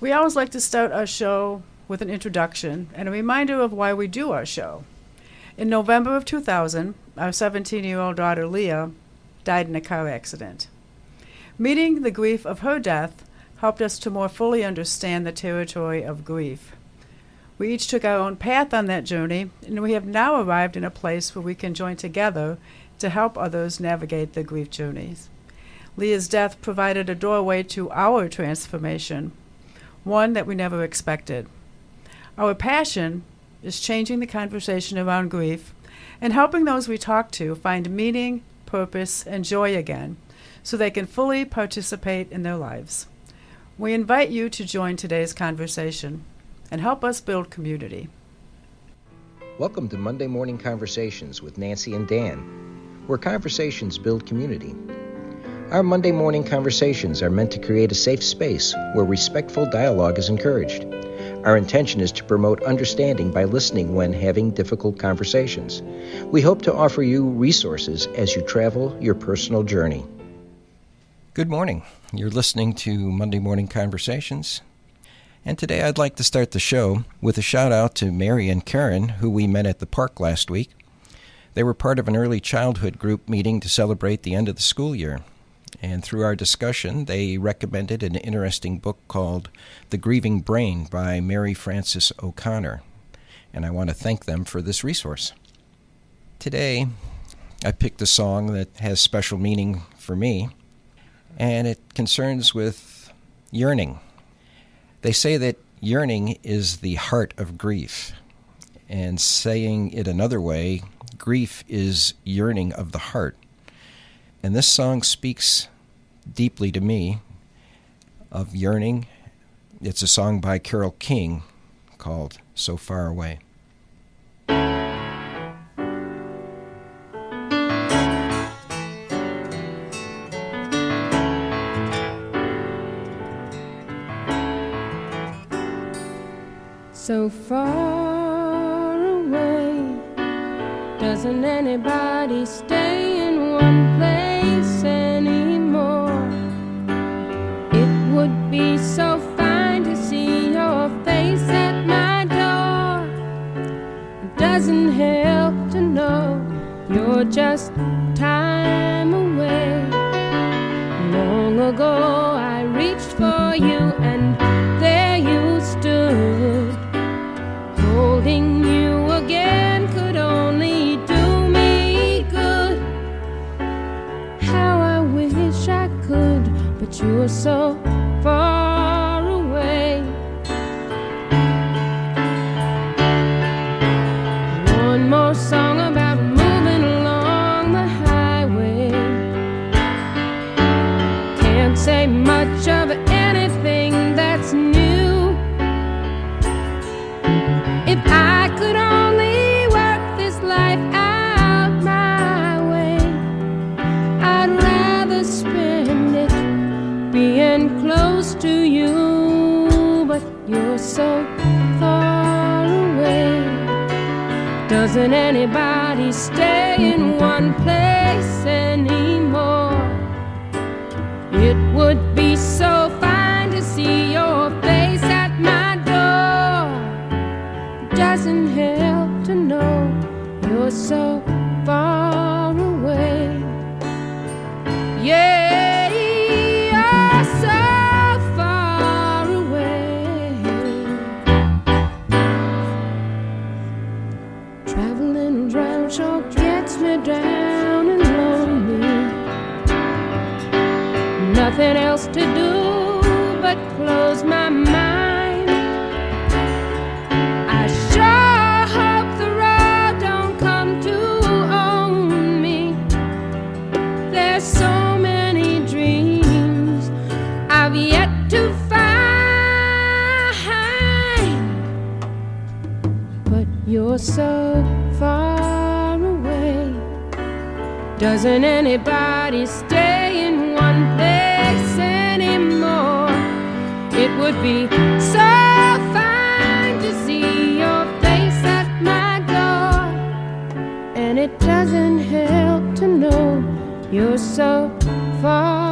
We always like to start our show with an introduction and a reminder of why we do our show. In November of 2000, our 17 year old daughter Leah died in a car accident. Meeting the grief of her death helped us to more fully understand the territory of grief. We each took our own path on that journey, and we have now arrived in a place where we can join together to help others navigate their grief journeys. Leah's death provided a doorway to our transformation, one that we never expected. Our passion is changing the conversation around grief and helping those we talk to find meaning, purpose, and joy again so they can fully participate in their lives. We invite you to join today's conversation and help us build community. Welcome to Monday Morning Conversations with Nancy and Dan, where conversations build community. Our Monday morning conversations are meant to create a safe space where respectful dialogue is encouraged. Our intention is to promote understanding by listening when having difficult conversations. We hope to offer you resources as you travel your personal journey. Good morning. You're listening to Monday Morning Conversations. And today I'd like to start the show with a shout out to Mary and Karen, who we met at the park last week. They were part of an early childhood group meeting to celebrate the end of the school year. And through our discussion, they recommended an interesting book called The Grieving Brain by Mary Frances O'Connor. And I want to thank them for this resource. Today, I picked a song that has special meaning for me and it concerns with yearning. They say that yearning is the heart of grief, and saying it another way, grief is yearning of the heart. And this song speaks deeply to me of yearning. It's a song by Carole King called So Far Away. It doesn't help to know you're so far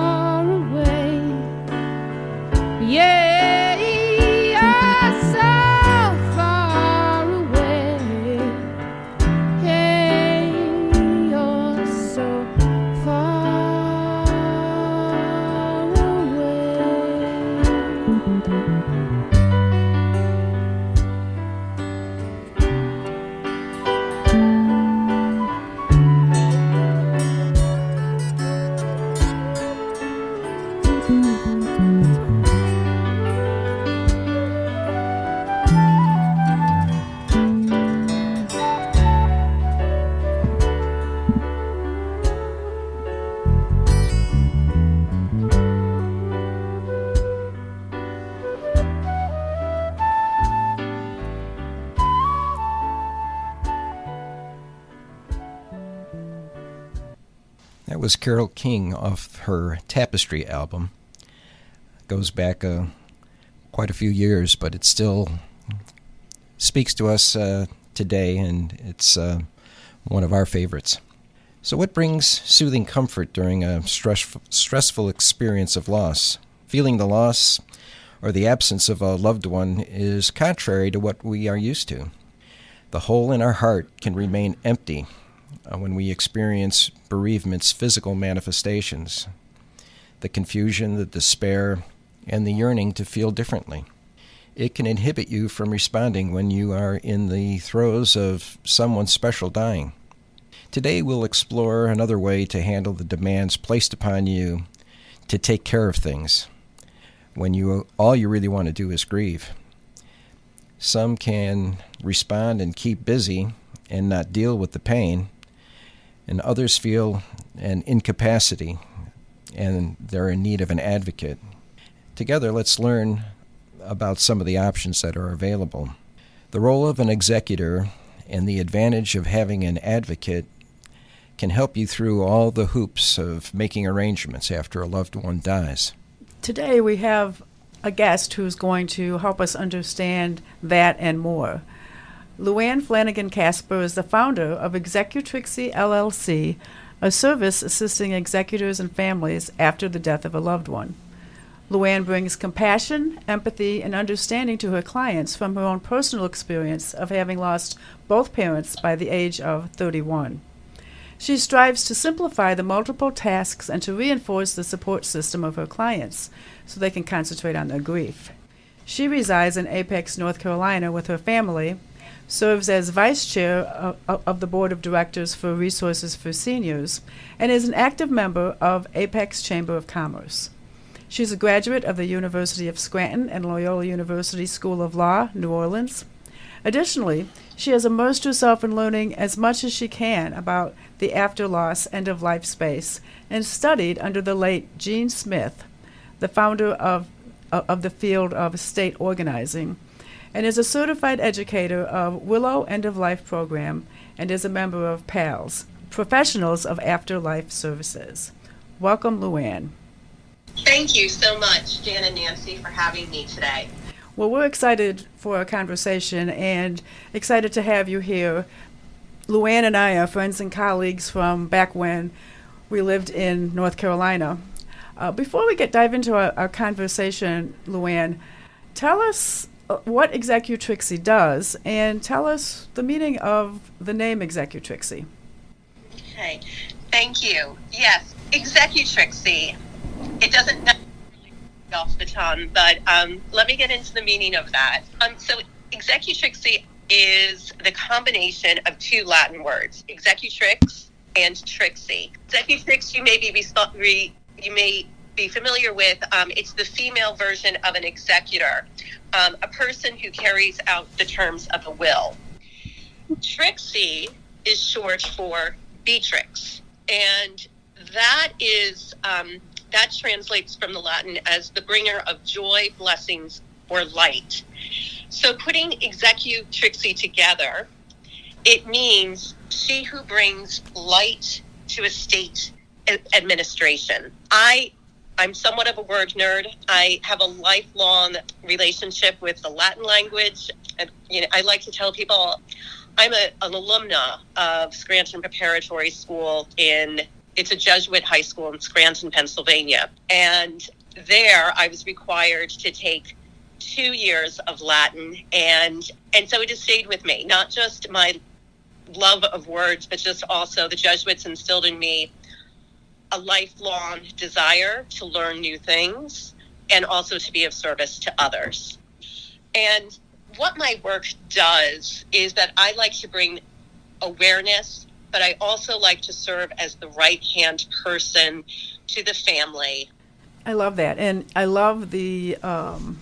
was Carole King off her Tapestry album. Goes back uh, quite a few years, but it still speaks to us uh, today, and it's uh, one of our favorites. So, what brings soothing comfort during a stress- stressful experience of loss? Feeling the loss or the absence of a loved one is contrary to what we are used to. The hole in our heart can remain empty uh, when we experience bereavement's physical manifestations the confusion, the despair, and the yearning to feel differently. It can inhibit you from responding when you are in the throes of someone special dying. Today, we'll explore another way to handle the demands placed upon you to take care of things when you all you really want to do is grieve. Some can respond and keep busy and not deal with the pain, and others feel an incapacity and they're in need of an advocate. Together, let's learn about some of the options that are available. The role of an executor and the advantage of having an advocate can help you through all the hoops of making arrangements after a loved one dies. Today we have a guest who's going to help us understand that and more. Louanne Flanagan Caspar is the founder of Executrixie LLC, a service assisting executors and families after the death of a loved one. Louanne brings compassion, empathy, and understanding to her clients from her own personal experience of having lost both parents by the age of 31. She strives to simplify the multiple tasks and to reinforce the support system of her clients so they can concentrate on their grief. She resides in Apex, North Carolina with her family serves as vice chair of, of, the board of directors for Resources for Seniors, and is an active member of Apex Chamber of Commerce. She's a graduate of the University of Scranton and Loyola University School of Law, New Orleans. Additionally, she has immersed herself in learning as much as she can about the after loss end of life space and studied under the late Gene Smith, the founder of, of the field of state organizing and is a certified educator of Willow End of Life Program and is a member of PALS, Professionals of Afterlife Services. Welcome, Louanne. Thank you so much, Dan and Nancy, for having me today. Well, we're excited for our conversation and excited to have you here. Louanne and I are friends and colleagues from back when we lived in North Carolina. Uh, before we get dive into our, our conversation, Louanne, tell us uh, what Executrixie does and tell us the meaning of the name Executrixie. Okay, thank you. Yes, Executrixie. It doesn't really off the tongue, but um, let me get into the meaning of that. Um, so, Executrixie is the combination of two Latin words, executrix and trixie. Executrix, you may be you may be familiar with, um, it's the female version of an executor, um, a person who carries out the terms of a will. Trixie is short for Beatrix, and that is um, that translates from the Latin as the bringer of joy, blessings, or light. So, putting executrixie together, it means she who brings light to estate administration. I I'm somewhat of a word nerd. I have a lifelong relationship with the Latin language. And, you know, I like to tell people I'm a, an alumna of Scranton Preparatory School in it's a Jesuit high school in Scranton, Pennsylvania. And there I was required to take two years of Latin and and so it has stayed with me. Not just my love of words, but just also the Jesuits instilled in me a lifelong desire to learn new things and also to be of service to others. And what my work does is that I like to bring awareness, but I also like to serve as the right hand person to the family. I love that. And I love the um,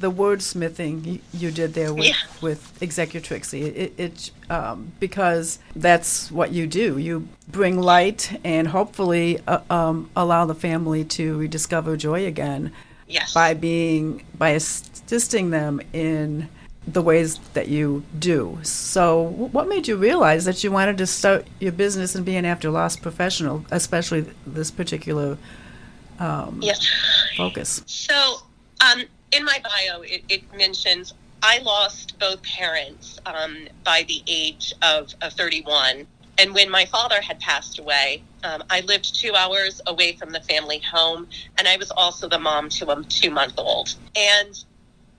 the wordsmithing you, you did there with, yeah. with Executrixie. It, it um, because that's what you do. You bring light and hopefully uh, um, allow the family to rediscover joy again. Yes. By being by assisting them in the ways that you do. So, what made you realize that you wanted to start your business and be an after loss professional, especially this particular um, Yes. focus? So, um, in my bio, it, it mentions I lost both parents um, by the age of, of 31. And when my father had passed away, um, I lived two hours away from the family home, and I was also the mom to a two month old. And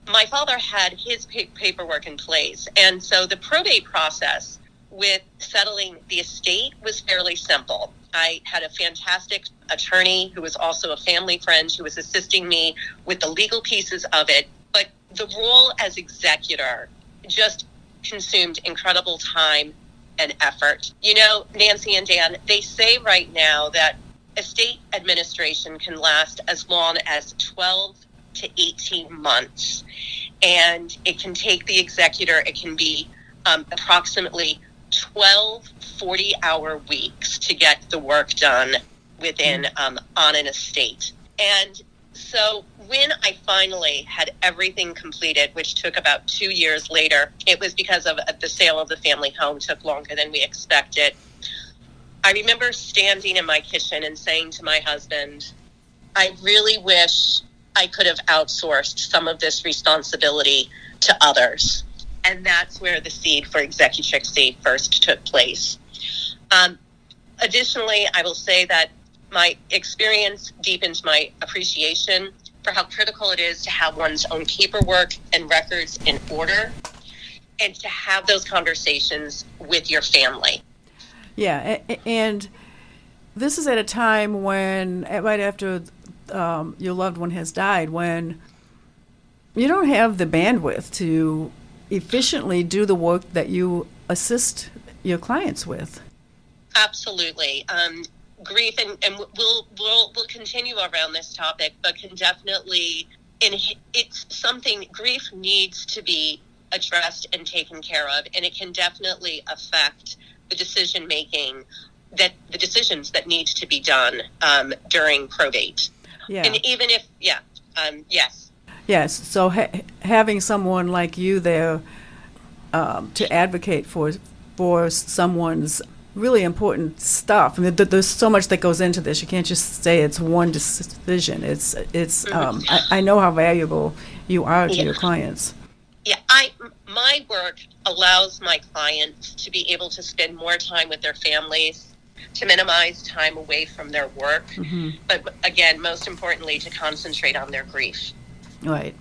my father had his pa- paperwork in place. And so the probate process with settling the estate was fairly simple. I had a fantastic attorney who was also a family friend who was assisting me with the legal pieces of it. The role as executor just consumed incredible time and effort. You know, Nancy and Dan, they say right now that estate administration can last as long as 12 to 18 months. And it can take the executor, it can be um, approximately 12 40 hour weeks to get the work done within um, on an estate. And so when I finally had everything completed, which took about two years later, it was because of uh, the sale of the family home took longer than we expected. I remember standing in my kitchen and saying to my husband, I really wish I could have outsourced some of this responsibility to others. And that's where the seed for Executrixie first took place. Um, additionally, I will say that my experience deepens my appreciation for how critical it is to have one's own paperwork and records in order and to have those conversations with your family. Yeah, and this is at a time when, right after um, your loved one has died, when you don't have the bandwidth to efficiently do the work that you assist your clients with. Absolutely. Um, grief, and, and we'll, we'll, we'll continue around this topic, but can definitely, in, it's something, grief needs to be addressed and taken care of, and it can definitely affect the decision making that the decisions that need to be done um, during probate. Yeah. And even if, yeah, um, yes. Yes. So ha- having someone like you there um, to advocate for for someone's really important stuff. I mean, th- there's so much that goes into this. You can't just say it's one decision. It's it's. Um, I, I know how valuable you are to Yeah. your clients. Yeah, I my work allows my clients to be able to spend more time with their families, to minimize time away from their work, but again, most importantly, to concentrate on their grief. Right.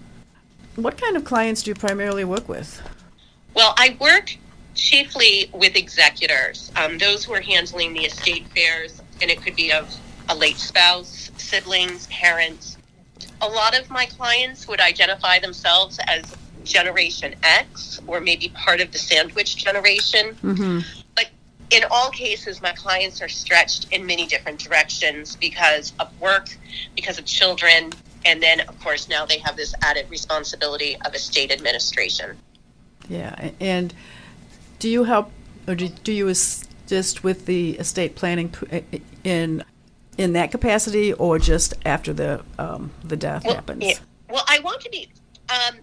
What kind of clients do you primarily work with? Well, I work chiefly with executors, um, those who are handling the estate affairs, and it could be of a late spouse, siblings, parents. A lot of my clients would identify themselves as Generation X or maybe part of the sandwich generation. Mm-hmm. But in all cases, my clients are stretched in many different directions because of work, because of children, and then, of course, now they have this added responsibility of estate administration. Yeah. And do you help, or do, do you assist with the estate planning in in that capacity, or just after the um, the death happens? yeah. Well, I want to be, um,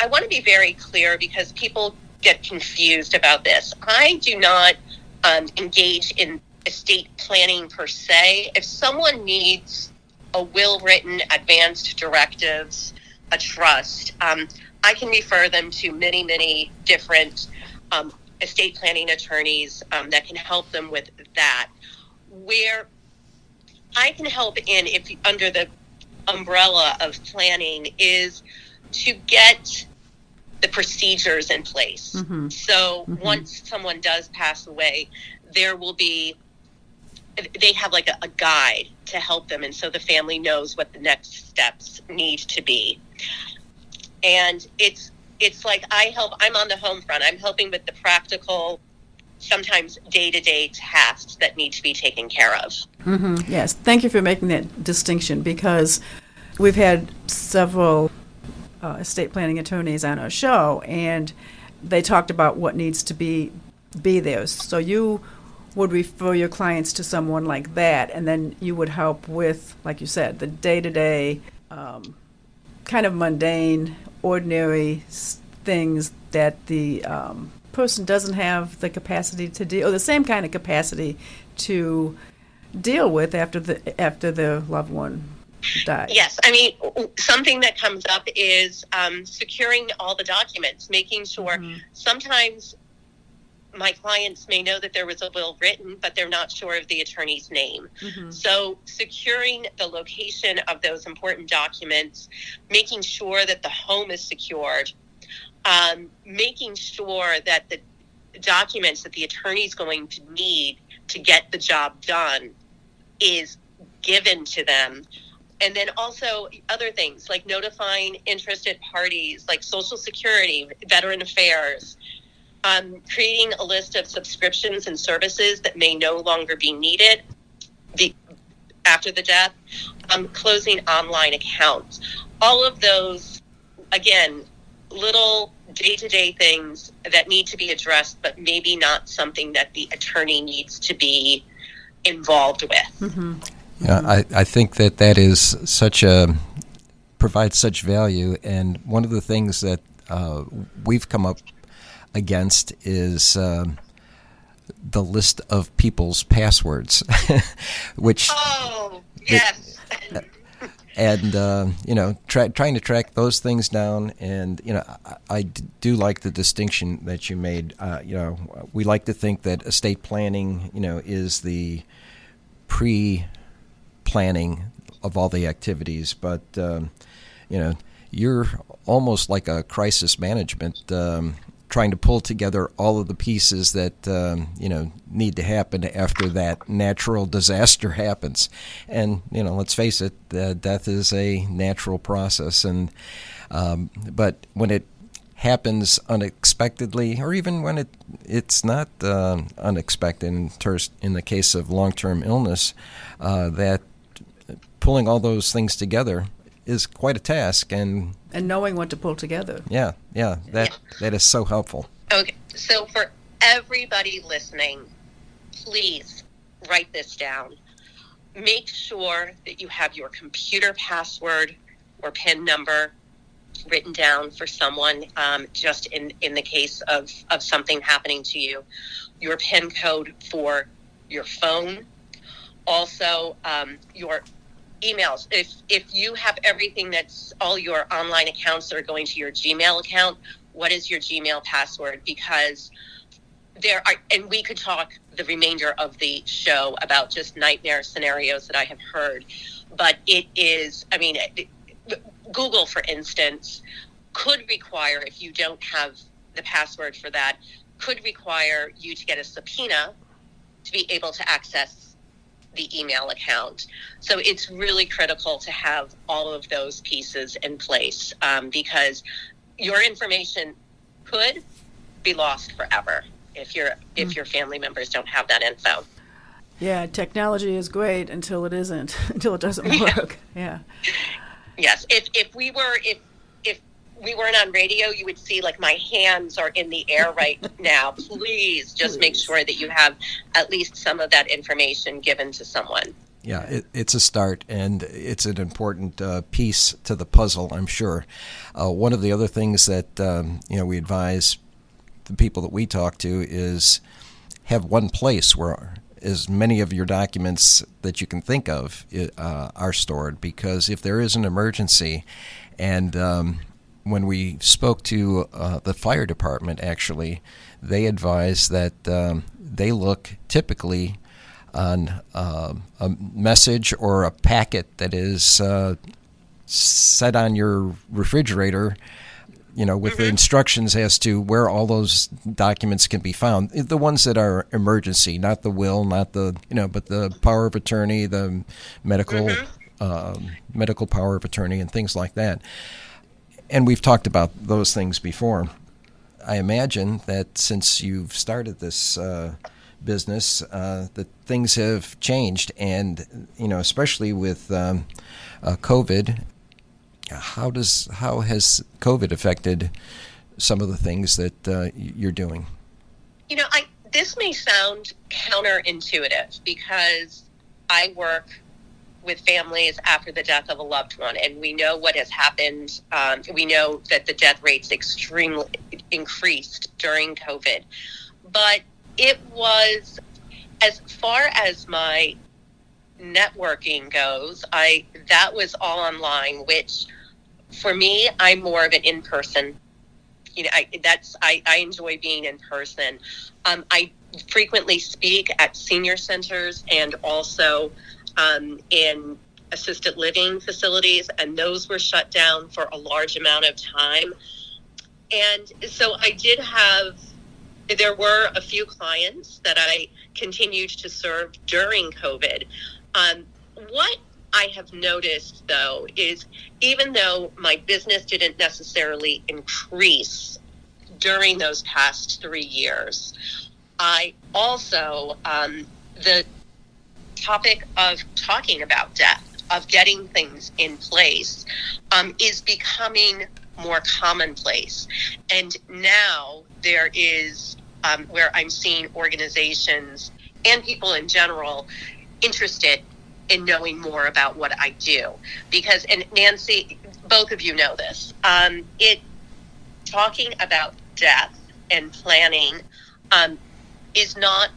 I want to be very clear because people get confused about this. I do not um, engage in estate planning per se. If someone needs a will written, advanced directives, a trust, um, I can refer them to many, many different um, estate planning attorneys um, that can help them with that. Where I can help in if under the umbrella of planning is to get the procedures in place. Mhm. So Mhm. once someone does pass away, there will be they have like a, a guide to help them and so the family knows what the next steps need to be. And it's it's like I help I'm on the home front. I'm helping with the practical sometimes day-to-day tasks that need to be taken care of. hmm Yes, thank you for making that distinction because we've had several uh, estate planning attorneys on our show, and they talked about what needs to be be there. So you would refer your clients to someone like that, and then you would help with, like you said, the day to day, kind of mundane, ordinary things that the um, person doesn't have the capacity to deal, or the same kind of capacity to deal with after the after the loved one dies. Yes, I mean something that comes up is um, securing all the documents, making sure. Mhm. Sometimes my clients may know that there was a will written, but they're not sure of the attorney's name. Mhm. So, securing the location of those important documents, making sure that the home is secured, um, making sure that the documents that the attorney is going to need to get the job done is given to them. And then also other things like notifying interested parties like Social Security, Veteran Affairs, um, creating a list of subscriptions and services that may no longer be needed the, after the death, um, closing online accounts. All of those, again, little day to day things that need to be addressed, but maybe not something that the attorney needs to be involved with. Mhm. Yeah, I, I think that that is such a provides such value, and one of the things that uh, we've come up against is um, the list of people's passwords, which Oh, yes. and uh, you know tra- trying to track those things down. And you know I do like the distinction that you made. Uh, you know we like to think that estate planning you know is the pre planning of all the activities. But um, you know you're almost like a crisis management um, trying to pull together all of the pieces that um, you know need to happen after that natural disaster happens. And you know, let's face it, death is a natural process, and um, but when it happens unexpectedly, or even when it it's not uh, unexpected in, terms, in the case of long-term illness, uh, that pulling all those things together is quite a task and And knowing what to pull together. yeah yeah that that is so helpful Okay, so for everybody listening, please write this down. Make sure that you have your computer password or PIN number written down for someone, um, just in, in the case of, of something happening to you. Your PIN code for your phone. Also, um, your emails. If if you have everything that's all your online accounts that are going to your Gmail account, what is your Gmail password? Because there are, and we could talk the remainder of the show about just nightmare scenarios that I have heard, but it is, I mean, it, Google, for instance, could require, if you don't have the password for that, could require you to get a subpoena to be able to access the email account. So it's really critical to have all of those pieces in place um, because your information could be lost forever if your if your family members don't have that info. Yeah, technology is great until it isn't, until it doesn't work. Yeah. Yes, if if we were if we weren't on radio, you would see like my hands are in the air right now. Please just make sure that you have at least some of that information given to someone. Yeah, it, it's a start, and it's an important uh, piece to the puzzle, I'm sure. Uh, one of the other things that um, you know we advise the people that we talk to is have one place where as many of your documents that you can think of uh, are stored, because if there is an emergency, and um, when we spoke to uh, the fire department, actually, they advise that um, they look typically on uh, a message or a packet that is uh, set on your refrigerator, you know, with the instructions as to where all those documents can be found. The ones that are emergency, not the will, not the you know, but the power of attorney, the medical um, medical power of attorney, and things like that. And we've talked about those things before. I imagine that since you've started this uh, business, uh, that things have changed, and you know, especially with um, uh, COVID, how does how has COVID affected some of the things that uh, you're doing? You know, I this may sound counterintuitive because I work with families after the death of a loved one, and we know what has happened. Um, we know that the death rates extremely increased during COVID, but it was as far as my networking goes. I that was all online, which for me, I'm more of an in person. You know, I, that's I, I enjoy being in person. Um, I frequently speak at senior centers and also um, in assisted living facilities, and those were shut down for a large amount of time. And so I did have, there were a few clients that I continued to serve during COVID. Um, what I have noticed, though, is even though my business didn't necessarily increase during those past three years, I also, um, the topic of talking about death, of getting things in place, um, is becoming more commonplace. And now there is um, where I'm seeing organizations and people in general interested in knowing more about what I do. Because, and Nancy, both of you know this, um, it talking about death and planning um, is not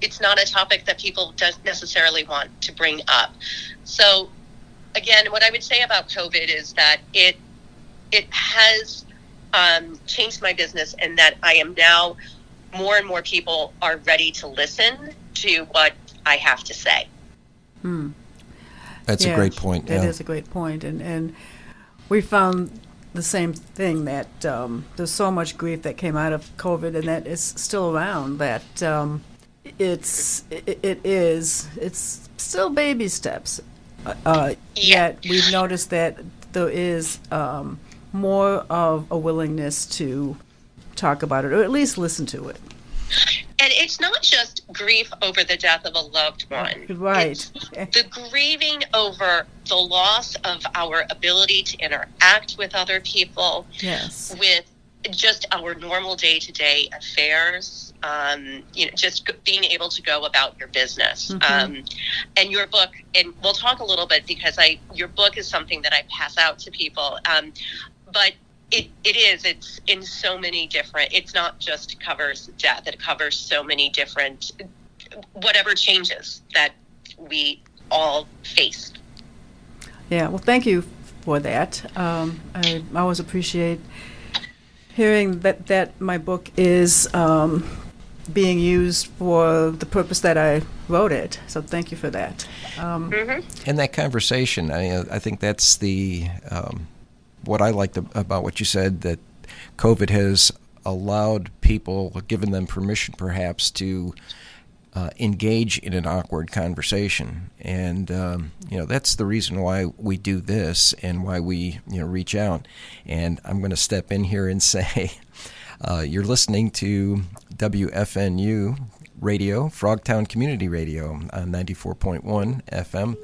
it's not a topic that people don't necessarily want to bring up. So again, what I would say about COVID is that it it has um, changed my business and that I am now more and more people are ready to listen to what I have to say. Hmm. That's Yeah, a great point. That yeah. is a great point, and and we found the same thing that um, there's so much grief that came out of COVID, and that is still around. That um, it's it, it is it's still baby steps. Uh, Uh. Yet we've noticed that there is um, more of a willingness to talk about it, or at least listen to it. And it's not just grief over the death of a loved one. Right. It's the grieving over the loss of our ability to interact with other people, Yes. with just our normal day to day affairs. Um, you know, just being able to go about your business. Mhm. Um, and your book, and we'll talk a little bit because I your book is something that I pass out to people. Um, but it, it is it's in so many different it's not just covers death it covers so many different whatever changes that we all face Yeah, well, thank you for that. Um, I always appreciate hearing that, that my book is um, being used for the purpose that I wrote it. So thank you for that. Um, And that conversation, I, uh, I think that's the um, what I liked about what you said that COVID has allowed people, given them permission perhaps to uh, engage in an awkward conversation, and um, you know that's the reason why we do this and why we you know reach out. And I'm going to step in here and say, uh, you're listening to WFNU Radio, Frogtown Community Radio on 94.1 FM.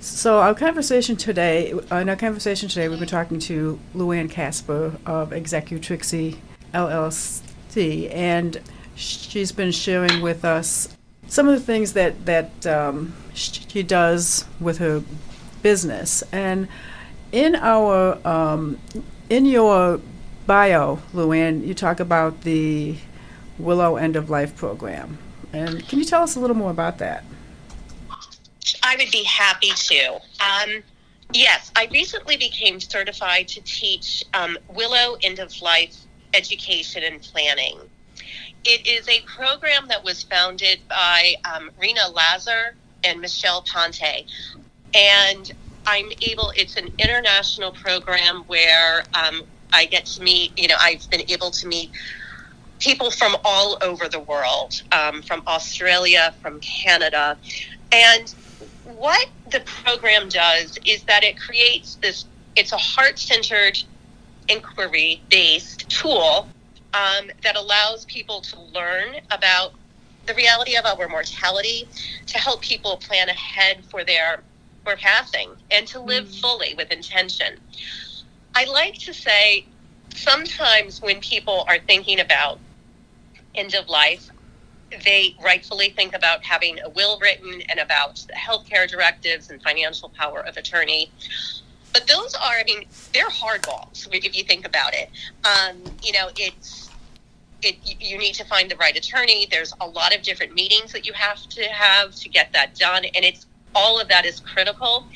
So our conversation today, in our conversation today, we've been talking to Louanne Caspar of Executrixie LLC, and she's been sharing with us some of the things that that um, she does with her business. And in our um, in your bio, Louanne, you talk about the Willow End of Life program, and can you tell us a little more about that? I would be happy to. Um, yes, I recently became certified to teach um, Willow End of Life Education and Planning. It is a program that was founded by um, Rena Lazar and Michelle Ponte. And I'm able, it's an international program where um, I get to meet, you know, I've been able to meet people from all over the world, um, from Australia, from Canada. And what the program does is that it creates this it's a heart-centered inquiry based tool um, that allows people to learn about the reality of our mortality to help people plan ahead for their for passing and to live fully with intention i like to say sometimes when people are thinking about end of life they rightfully think about having a will written and about the healthcare directives and financial power of attorney. But those are, I mean, they're hardballs if you think about it. Um, you know, it's it, you need to find the right attorney. There's a lot of different meetings that you have to have to get that done, and it's all of that is critical.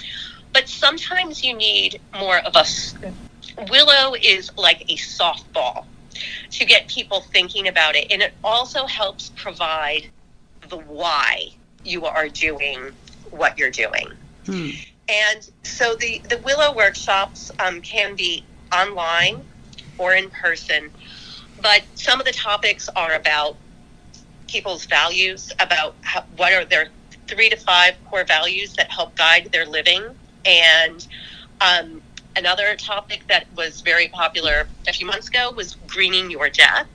But sometimes you need more of a willow is like a softball to get people thinking about it, and it also helps provide the why you are doing what you're doing. Hmm. And so the the willow workshops um, can be online or in person but some of the topics are about people's values, about how, what are their three to five core values that help guide their living. And um, another topic that was very popular a few months ago was greening your death.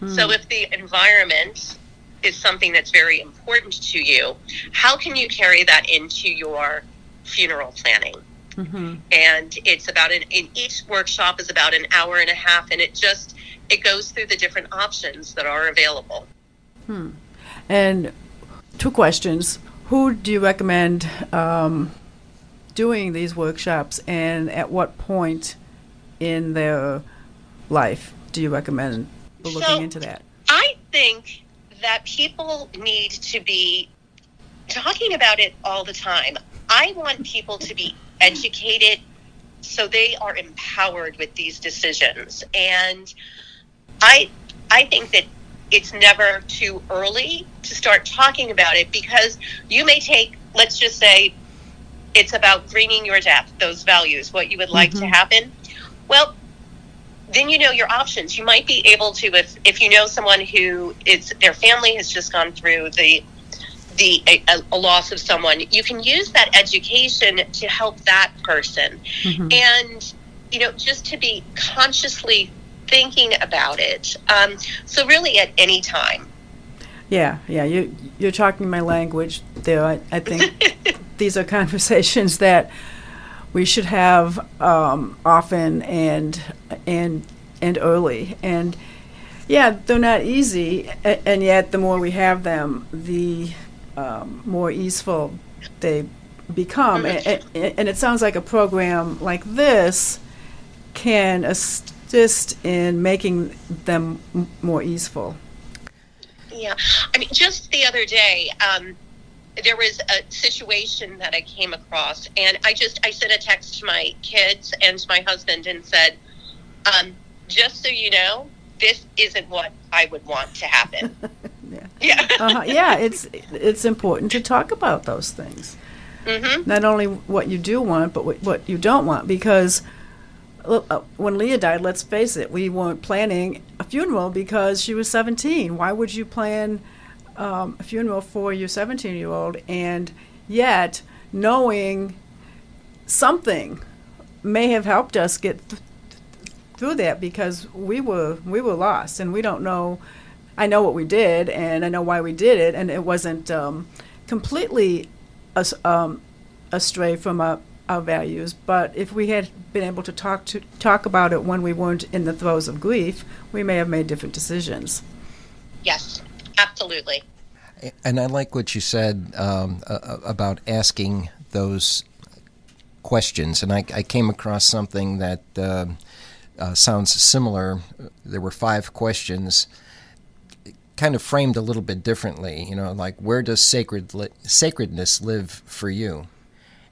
Hmm. So if the environment is something that's very important to you, how can you carry that into your funeral planning? Mm-hmm. And it's about an in each workshop is about an hour and a half, and it just it goes through the different options that are available. Hmm. And two questions: Who do you recommend um, doing these workshops, and at what point in their life do you recommend looking so, into that? I think that people need to be talking about it all the time. I want people to be educated so they are empowered with these decisions. And I I think that it's never too early to start talking about it because you may take let's just say it's about greening your death, those values, what you would like mm-hmm. to happen. Well, then you know your options. You might be able to if if you know someone who is their family has just gone through the the a, a, loss of someone, you can use that education to help that person, mm-hmm. and you know just to be consciously thinking about it. Um, so really, at any time. Yeah, yeah, you you're talking my language there. I, I think these are conversations that we should have um, often and and and early and yeah they're not easy and yet the more we have them the um, more easeful they become. And, and, it sounds like a program like this can assist in making them m- more easeful. Yeah. I mean, just the other day, um, there was a situation that I came across, and I just I sent a text to my kids and to my husband and said, um, "Just so you know, this isn't what I would want to happen." yeah, yeah, uh-huh. yeah. It's it's important to talk about those things. Mm-hmm. Not only what you do want, but what, what you don't want. Because when Leah died, let's face it, we weren't planning a funeral because she was 17. Why would you plan um, a funeral for your 17 year old? And yet, knowing something may have helped us get th- through that because we were we were lost and we don't know I know what we did and I know why we did it, and it wasn't um, completely as, um, astray from our, our values. But if we had been able to talk to talk about it when we weren't in the throes of grief, we may have made different decisions. Yes, absolutely. And I like what you said um, uh, about asking those questions. And I, I came across something that uh, uh, sounds similar. There were five questions kind of framed a little bit differently. You know, like where does sacred li- sacredness live for you,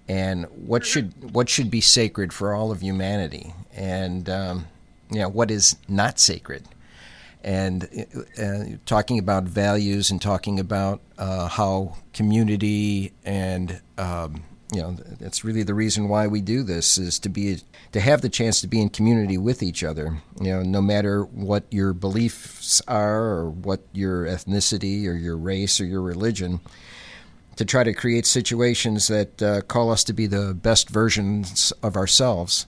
and what should what should be sacred for all of humanity, and um, you know what is not sacred, and uh, talking about values and talking about uh, how community and um, you know that's really the reason why we do this is to be to have the chance to be in community with each other. You know no matter what your beliefs are or what your ethnicity or your race or your religion to try to create situations that uh, call us to be the best versions of ourselves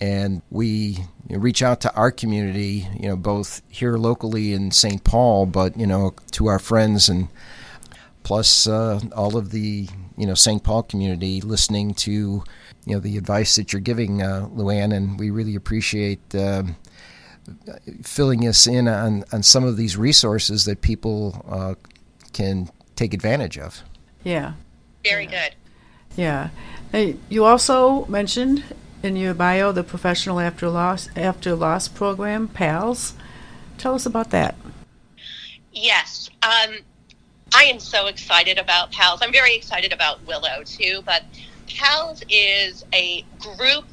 and we reach out to our community you know both here locally in St. Paul but you know to our friends and plus uh, all of the you know St. Paul community listening to you know the advice that you're giving, uh, Louanne, and we really appreciate um, filling us in on, on some of these resources that people uh, can take advantage of. Yeah. Very good. Yeah. Hey, you also mentioned in your bio the Professional After Loss After Loss program, PALS. Tell us about that. Yes. Um, I am so excited about PALS. I'm very excited about Willow too, but PALS is a group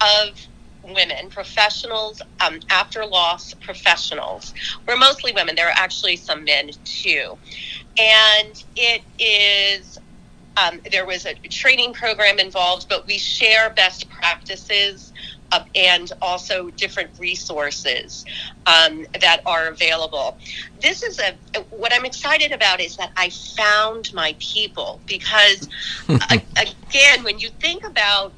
of women, professionals, um, after loss professionals. We're mostly women. There are actually some men too. And it is, um, there was a training program involved, but we share best practices uh, and also different resources um, that are available. This is a what I'm excited about is that I found my people because again, when you think about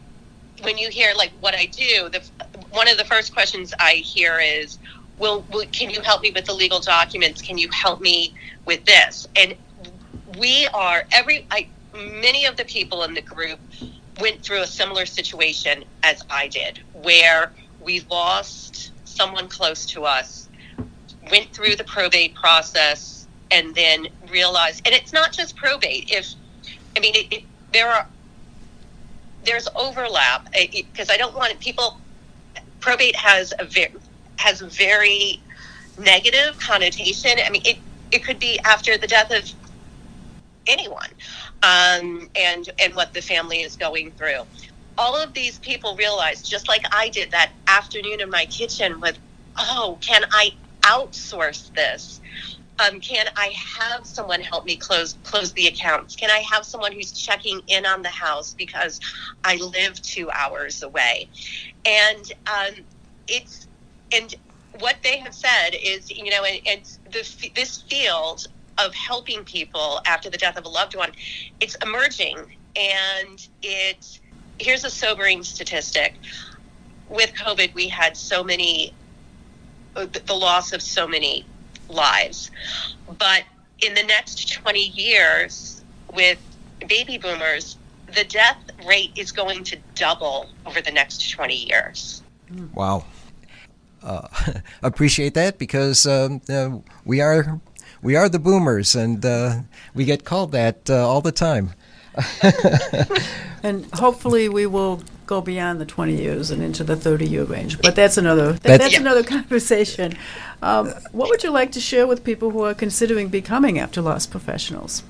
when you hear like what I do, the one of the first questions I hear is, "Will, will can you help me with the legal documents? Can you help me with this?" And we are every I many of the people in the group went through a similar situation as I did, where we lost someone close to us, went through the probate process, and then realized, and it's not just probate. If I mean, it, it, there are there's overlap eh, eh, because I don't want people. Probate has a very has very negative connotation. I mean, it it could be after the death of anyone um, and and what the family is going through. All of these people realized, just like I did that afternoon in my kitchen, with oh, can I outsource this? Um, can I have someone help me close close the accounts? Can I have someone who's checking in on the house because I live two hours away? And um, it's and what they have said is, you know, and, and the, this field of helping people after the death of a loved one, it's emerging. And it here's a sobering statistic. With COVID, we had so many, uh, the loss of so many lives. But in the next 20 years, with baby boomers, the death rate is going to double over the next 20 years. Wow. Uh, appreciate that because um, uh, we are we are the boomers, and uh, we get called that uh, all the time. and hopefully, we will go beyond the 20 years and into the 30 year range. But that's another that, that's, that's yeah. another conversation. Um, what would you like to share with people who are considering becoming after loss professionals?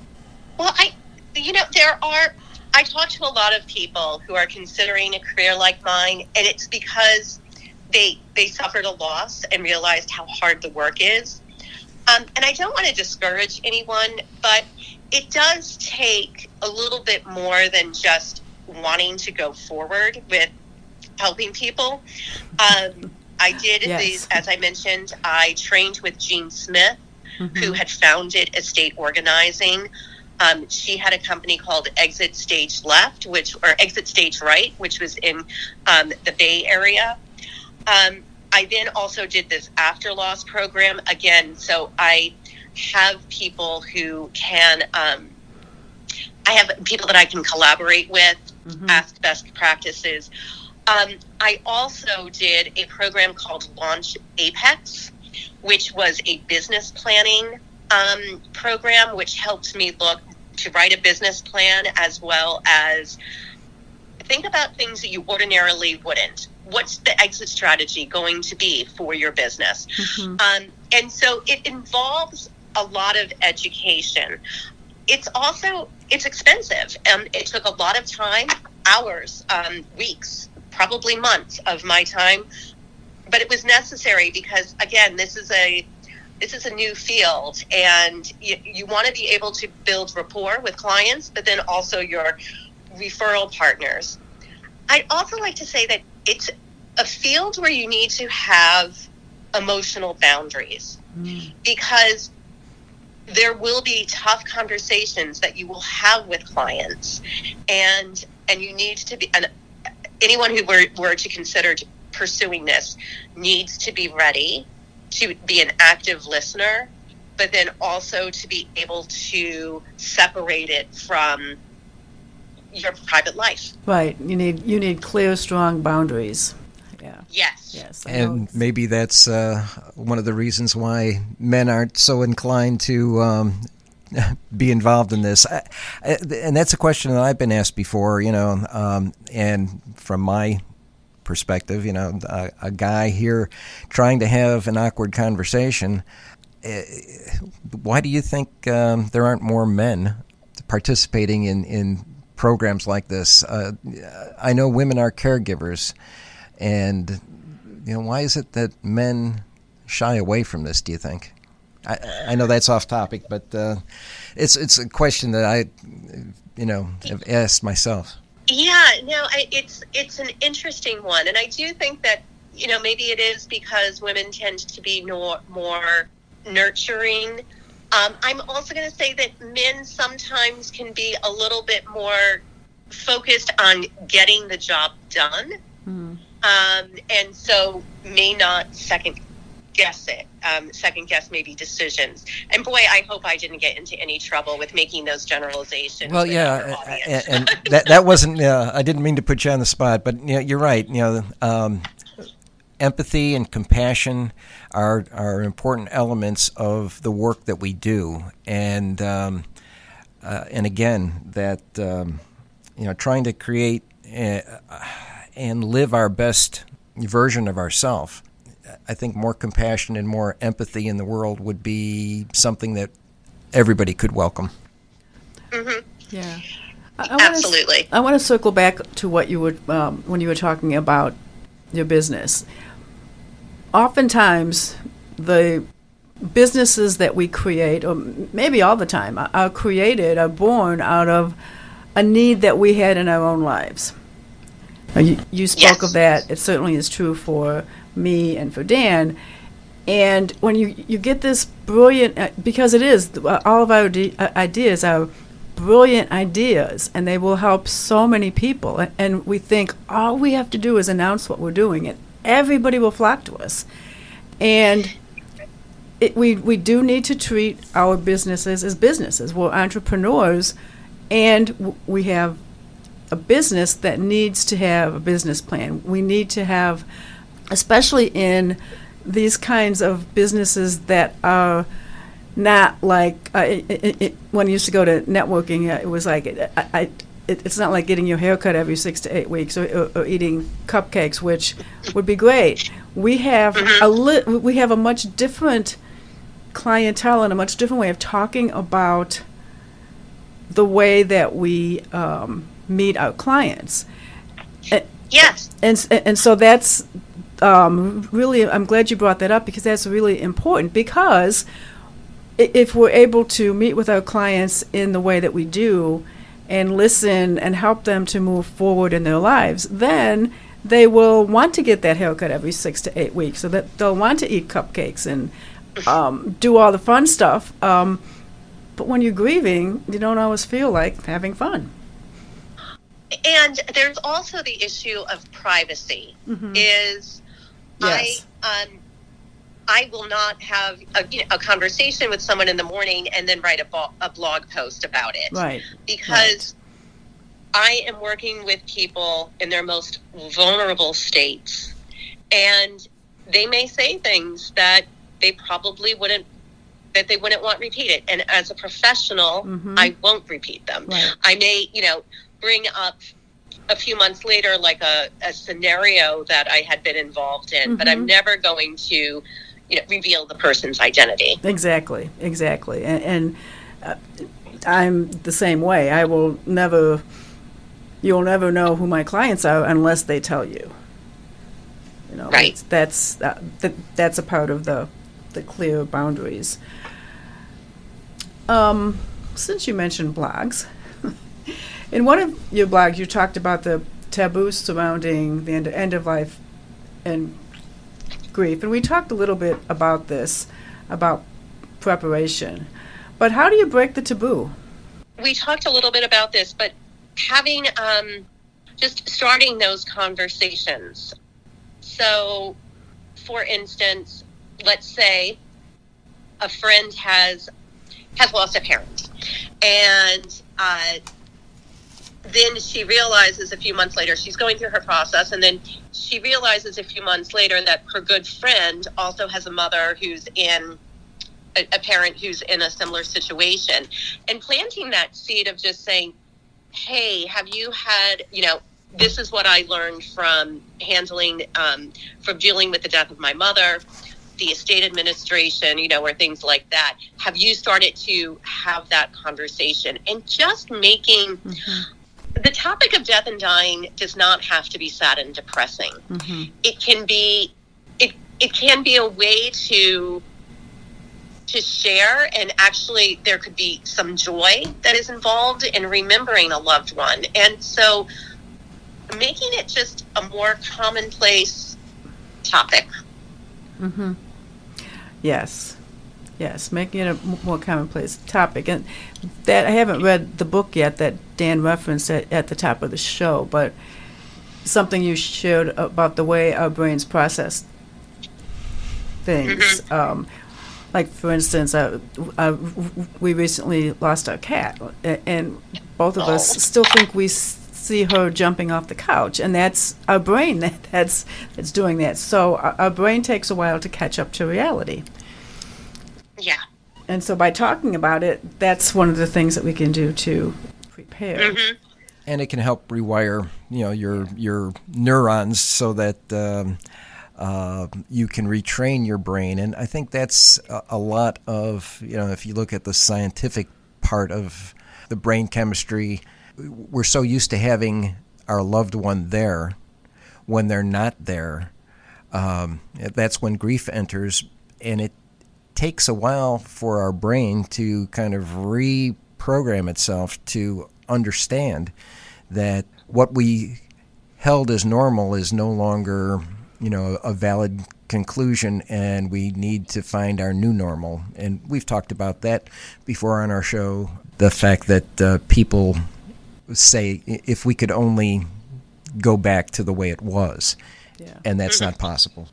Well, I, you know, there are. I talk to a lot of people who are considering a career like mine, and it's because they they suffered a loss and realized how hard the work is um, and I don't want to discourage anyone, but it does take a little bit more than just wanting to go forward with helping people. Um, I did yes. these, as I mentioned, I trained with Jean Smith, mm-hmm. who had founded Estate Organizing. Um, she had a company called Exit Stage Left, which or Exit Stage Right, which was in um, the Bay Area. Um, I then also did this after loss program again. So I have people who can, um, I have people that I can collaborate with, mm-hmm. ask best practices. Um, I also did a program called Launch Apex, which was a business planning um, program, which helped me look to write a business plan as well as think about things that you ordinarily wouldn't what's the exit strategy going to be for your business? Mm-hmm. Um, and so it involves a lot of education. It's also it's expensive, and it took a lot of time, hours, um, weeks, probably months of my time, but it was necessary because again, this is a this is a new field, and you, you want to be able to build rapport with clients, but then also your referral partners. I'd also like to say that it's a field where you need to have emotional boundaries mm. because there will be tough conversations that you will have with clients and and you need to be and anyone who were, were to consider pursuing this needs to be ready to be an active listener but then also to be able to separate it from your private life right you need you need clear strong boundaries Yeah. Yes. Yes. I And maybe that's uh, one of the reasons why men aren't so inclined to um, be involved in this. I, I, and that's a question that I've been asked before, you know, um, and from my perspective, you know, a, a guy here trying to have an awkward conversation. eh, Why do you think um, there aren't more men participating in, in programs like this? Uh, I know women are caregivers, and you know, why is it that men shy away from this? Do you think? I, I know that's off topic, but uh, it's it's a question that I, you know, have asked myself. Yeah, no, I, it's it's an interesting one, and I do think that you know maybe it is because women tend to be more more nurturing. Um, I'm also going to say that men sometimes can be a little bit more focused on getting the job done, Mhm. um, and so may not second guess it, um, second guess maybe decisions. And boy, I hope I didn't get into any trouble with making those generalizations. Well, yeah, our a- audience. a- and that that wasn't. Uh, I didn't mean to put you on the spot, but you know, you're right. You know, um, empathy and compassion are are important elements of the work that we do, and um, uh, and again, that um, you know, trying to create uh, and live our best version of ourselves. I think more compassion and more empathy in the world would be something that everybody could welcome. Yeah. I, I wanna Absolutely. I want to circle back to what you were um, when you were talking about your business. Oftentimes, the businesses that we create, or maybe all the time, are- created, are born out of a need that we had in our own lives. You, you spoke Yes. of that. It certainly is true for me and for Dan. And when you you get this brilliant, uh, because it is uh, all of our ide- uh, ideas are brilliant ideas, and they will help so many people. A- And we think all we have to do is announce what we're doing, and everybody will flock to us. And it, we we do need to treat our businesses as businesses. We're entrepreneurs, and w- we have a business that needs to have a business plan. We need to have, especially in these kinds of businesses that are not like uh, it, it, it, when I used to go to networking, uh, it was like I, I, it, it's not like getting your hair cut every six to eight weeks or, or, or eating cupcakes, which would be great. We have a li- we have a much different clientele and a much different way of talking about the way that we um, meet our clients. Yes. And, and so that's um, really, I'm glad you brought that up because that's really important because if we're able to meet with our clients in the way that we do and listen and help them to move forward in their lives, then they will want to get that haircut every six to eight weeks so that they'll want to eat cupcakes and um, do all the fun stuff. Um, but when you're grieving, you don't always feel like having fun. And there's also the issue of privacy. Is Yes. I um I will not have a, you know, a conversation with someone in the morning and then write a, bo- a blog post about it Right. because I am working with people in their most vulnerable states, and they may say things that they probably wouldn't that they wouldn't want repeated. And as a professional, Mhm. I won't repeat them. Right. I may, you know, bring up a few months later like a, a scenario that I had been involved in, but I'm Mhm. never going to, you know, reveal the person's identity. Exactly, exactly. And, and uh, I'm the same way. I will never, you'll never know who my clients are unless they tell you. You know, Right. That's uh, that, that's a part of the the clear boundaries. Um, since you mentioned blogs, in one of your blogs you talked about the taboos surrounding the end, end of life and grief, and we talked a little bit about this, about preparation. But how do you break the taboo? we talked a little bit about this, but having um, just starting those conversations. So, for instance, let's say a friend has has lost a parent, and uh, then she realizes a few months later she's going through her process and then she realizes a few months later that her good friend also has a mother who's in a, a parent who's in a similar situation. And planting that seed of just saying hey have you had you know this is what i learned from handling um, from dealing with the death of my mother the estate administration, you know, or things like that. Have you started to have that conversation? And just making the topic of death and dying does not have to be sad and depressing. It can be it it can be a way to to share and actually there could be some joy that is involved in remembering a loved one. And so making it just a more commonplace topic. Mhm. Yes, yes, making it a more commonplace topic, and that I haven't read the book yet that Dan referenced at, at the top of the show, but something you shared about the way our brains process things. Um, like for instance, uh, uh, we recently lost our cat, and both of us Oh. still think we see her jumping off the couch, and that's our brain that, that's that's doing that. So our, our brain takes a while to catch up to reality. Yeah. And so by talking about it, that's one of the things that we can do to prepare. and it can help rewire you know your your neurons so that um, uh, you can retrain your brain. And i think that's a, a lot of you know if you look at the scientific part of the brain chemistry we're so used to having our loved one there when they're not there. Um, that's when grief enters and it takes a while for our brain to kind of reprogram itself to understand that what we held as normal is no longer, you know, a valid conclusion and we need to find our new normal. And we've talked about that before on our show, the fact that uh, people say if we could only go back to the way it was, Yeah. and that's not possible.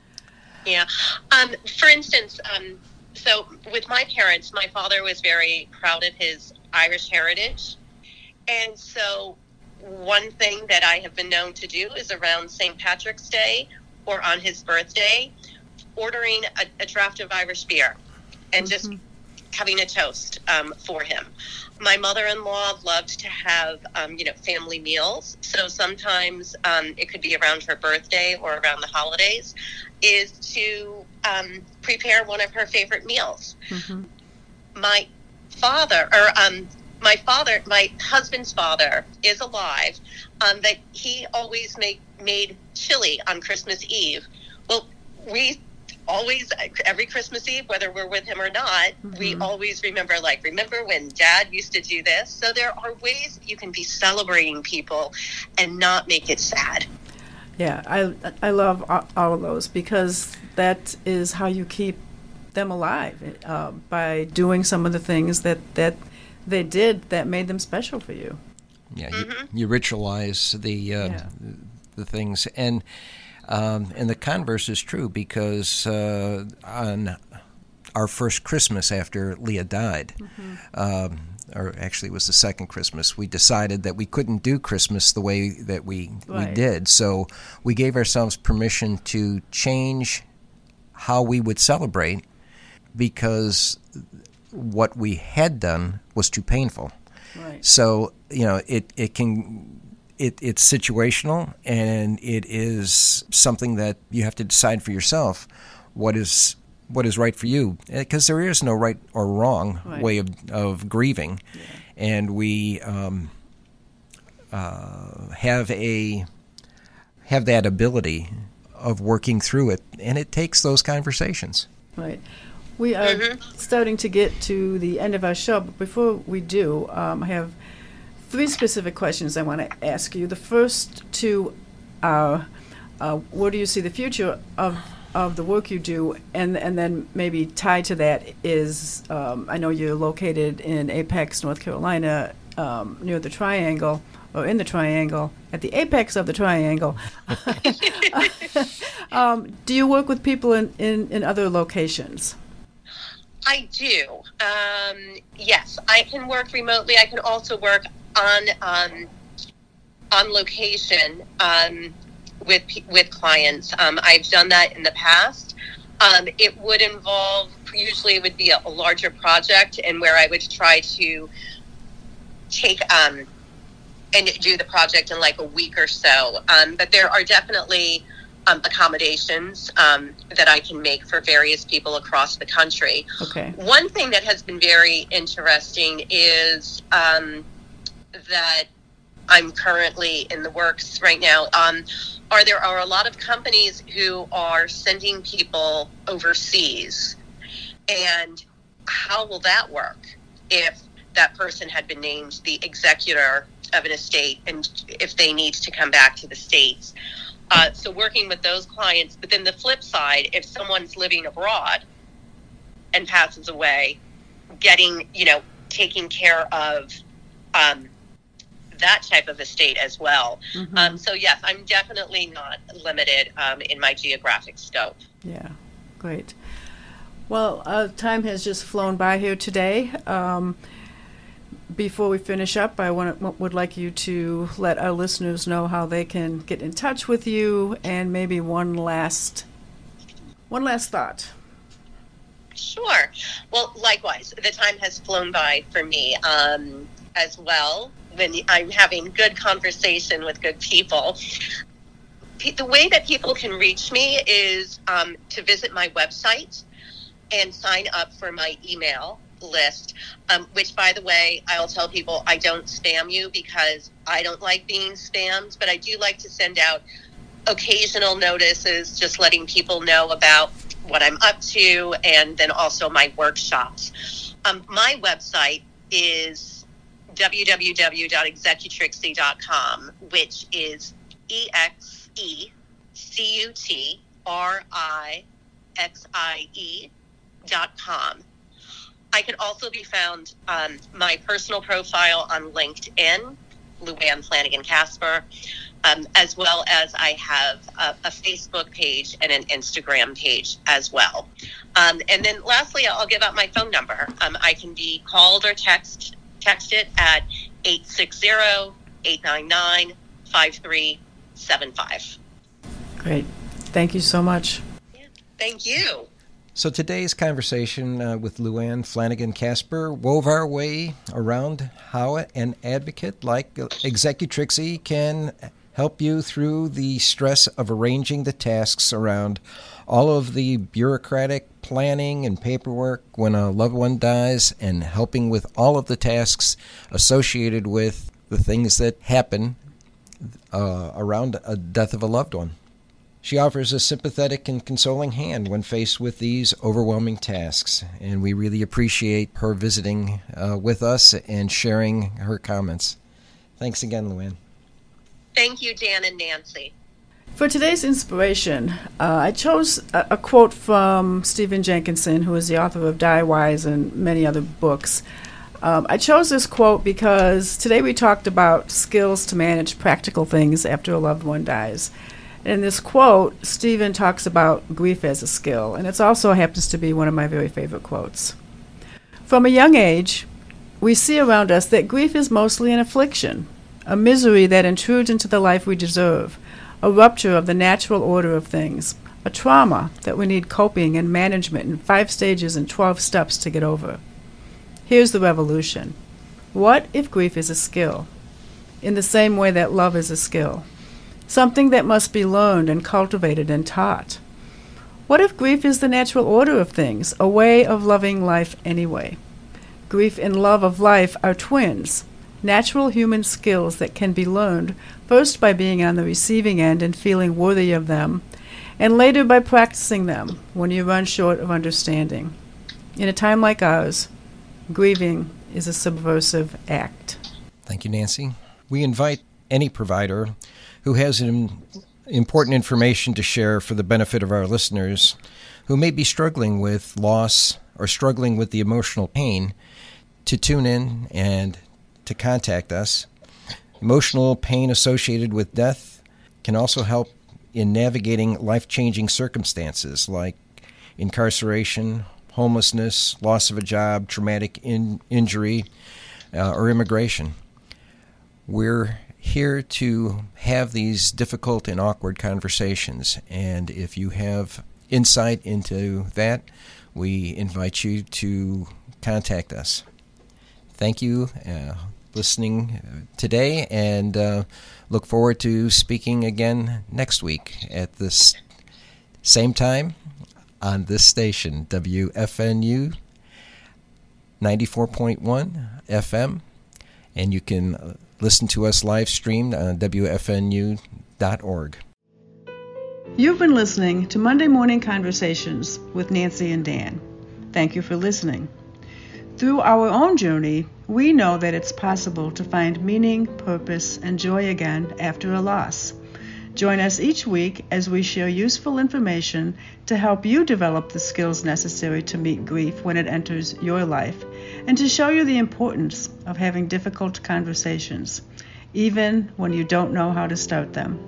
Yeah. Um, for instance, um, so with my parents, my father was very proud of his Irish heritage. And so one thing that I have been known to do is around St. Patrick's Day or on his birthday, ordering a, a draft of Irish beer and just having a toast um, for him. My mother-in-law loved to have, um, you know, family meals. So sometimes um, it could be around her birthday or around the holidays. Is to um, prepare one of her favorite meals. My father, or um, my father, my husband's father, is alive. Um, that he always make made chili on Christmas Eve. Well, we always every Christmas Eve, whether we're with him or not, we always remember like remember when Dad used to do this. So there are ways you can be celebrating people and not make it sad. Yeah, I I love a- all of those because that is how you keep them alive uh, by doing some of the things that that they did that made them special for you. Yeah, you, you ritualize the uh, Yeah. the things, and um, and the converse is true because uh, on our first Christmas after Leah died, um, or actually it was the second Christmas, we decided that we couldn't do Christmas the way that we we did. So we gave ourselves permission to change how we would celebrate because what we had done was too painful. Right. So you know, it it can it it's situational and it is something that you have to decide for yourself what is what is right for you because there is no right or wrong Right. way of of grieving, and we um, uh, have a have that ability of working through it, and it takes those conversations. Right. We are starting to get to the end of our show, but before we do, um, I have three specific questions I want to ask you. The first two are, uh, where do you see the future of of the work you do, and and then maybe tied to that is, um, I know you're located in Apex, North Carolina, um, near the Triangle, or in the Triangle, at the apex of the Triangle. um, do you work with people in, in, in other locations? I do. Um, yes, I can work remotely. I can also work on um, on location um, with with clients. Um, I've done that in the past. Um, it would involve usually it would be a, a, larger project, and where I would try to take um, and do the project in like a week or so. Um, but there are definitely um, accommodations um, that I can make for various people across the country. Okay. One thing that has been very interesting is um, that I'm currently in the works right now. Um, are there are a lot of companies who are sending people overseas, and how will that work if that person had been named the executor of an estate and if they need to come back to the states? Uh, so working with those clients, but then the flip side, if someone's living abroad and passes away, getting you know taking care of um, that type of estate as well. Mm-hmm. Um, so yes, I'm definitely not limited um, in my geographic scope. Yeah, great. Well, uh, time has just flown by here today. Um, before we finish up, I want, would like you to let our listeners know how they can get in touch with you, and maybe one last one last thought. Sure. Well, likewise, the time has flown by for me um, as well. When I'm having good conversation with good people, the way that people can reach me is um, to visit my website and sign up for my email list, um, which, by the way, I'll tell people I don't spam you because I don't like being spammed, but I do like to send out occasional notices, just letting people know about what I'm up to and then also my workshops. Um, my website is www.executrixie.com, which is E X E C U T R I X I E dot com. I can also be found on my personal profile on LinkedIn, Louanne Flanagan Caspar, um, as well as I have a, a, Facebook page and an Instagram page as well. Um, and then lastly, I'll give out my phone number. Um, I can be called or text texted at 860 899 5375. Great. Thank you so much. Yeah, thank you. So today's conversation uh, with Louanne Flanagan Caspar wove our way around how an advocate like Executrixie can help you through the stress of arranging the tasks around all of the bureaucratic planning and paperwork when a loved one dies and helping with all of the tasks associated with the things that happen uh, around a death of a loved one. She offers a sympathetic and consoling hand when faced with these overwhelming tasks, and we really appreciate her visiting uh, with us and sharing her comments. Thanks again, Louanne. Thank you, Dan and Nancy. For today's inspiration, uh, I chose a, a, quote from Stephen Jenkinson, who is the author of Die Wise and many other books. Um, I chose this quote because today we talked about skills to manage practical things after a loved one dies. In this quote, Stephen talks about grief as a skill, and it also happens to be one of my very favorite quotes. From a young age, we see around us that grief is mostly an affliction, a misery that intrudes into the life we deserve, a rupture of the natural order of things, a trauma that we need coping and management in five stages and 12 steps to get over. Here's the revolution. What if grief is a skill? In the same way that love is a skill something that must be learned and cultivated and taught. What if grief is the natural order of things, a way of loving life anyway? Grief and love of life are twins, natural human skills that can be learned first by being on the receiving end and feeling worthy of them, and later by practicing them when you run short of understanding. In a time like ours, grieving is a subversive act. Thank you, Nancy. We invite any provider who has an important information to share for the benefit of our listeners who may be struggling with loss or struggling with the emotional pain to tune in and to contact us. Emotional pain associated with death can also help in navigating life changing circumstances like incarceration, homelessness, loss of a job, traumatic in- injury, uh, or immigration. We're here to have these difficult and awkward conversations. And if you have insight into that, we invite you to contact us. Thank you uh, listening today and uh, look forward to speaking again next week at this same time on this station, WFNU 94.1 FM. And you can uh, listen to us live streamed on WFNU.org. You've been listening to Monday Morning Conversations with Nancy and Dan. Thank you for listening. Through our own journey, we know that it's possible to find meaning, purpose, and joy again after a loss. Join us each week as we share useful information to help you develop the skills necessary to meet grief when it enters your life and to show you the importance of having difficult conversations, even when you don't know how to start them.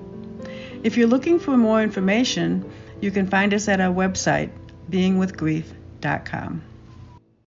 If you're looking for more information, you can find us at our website, beingwithgrief.com.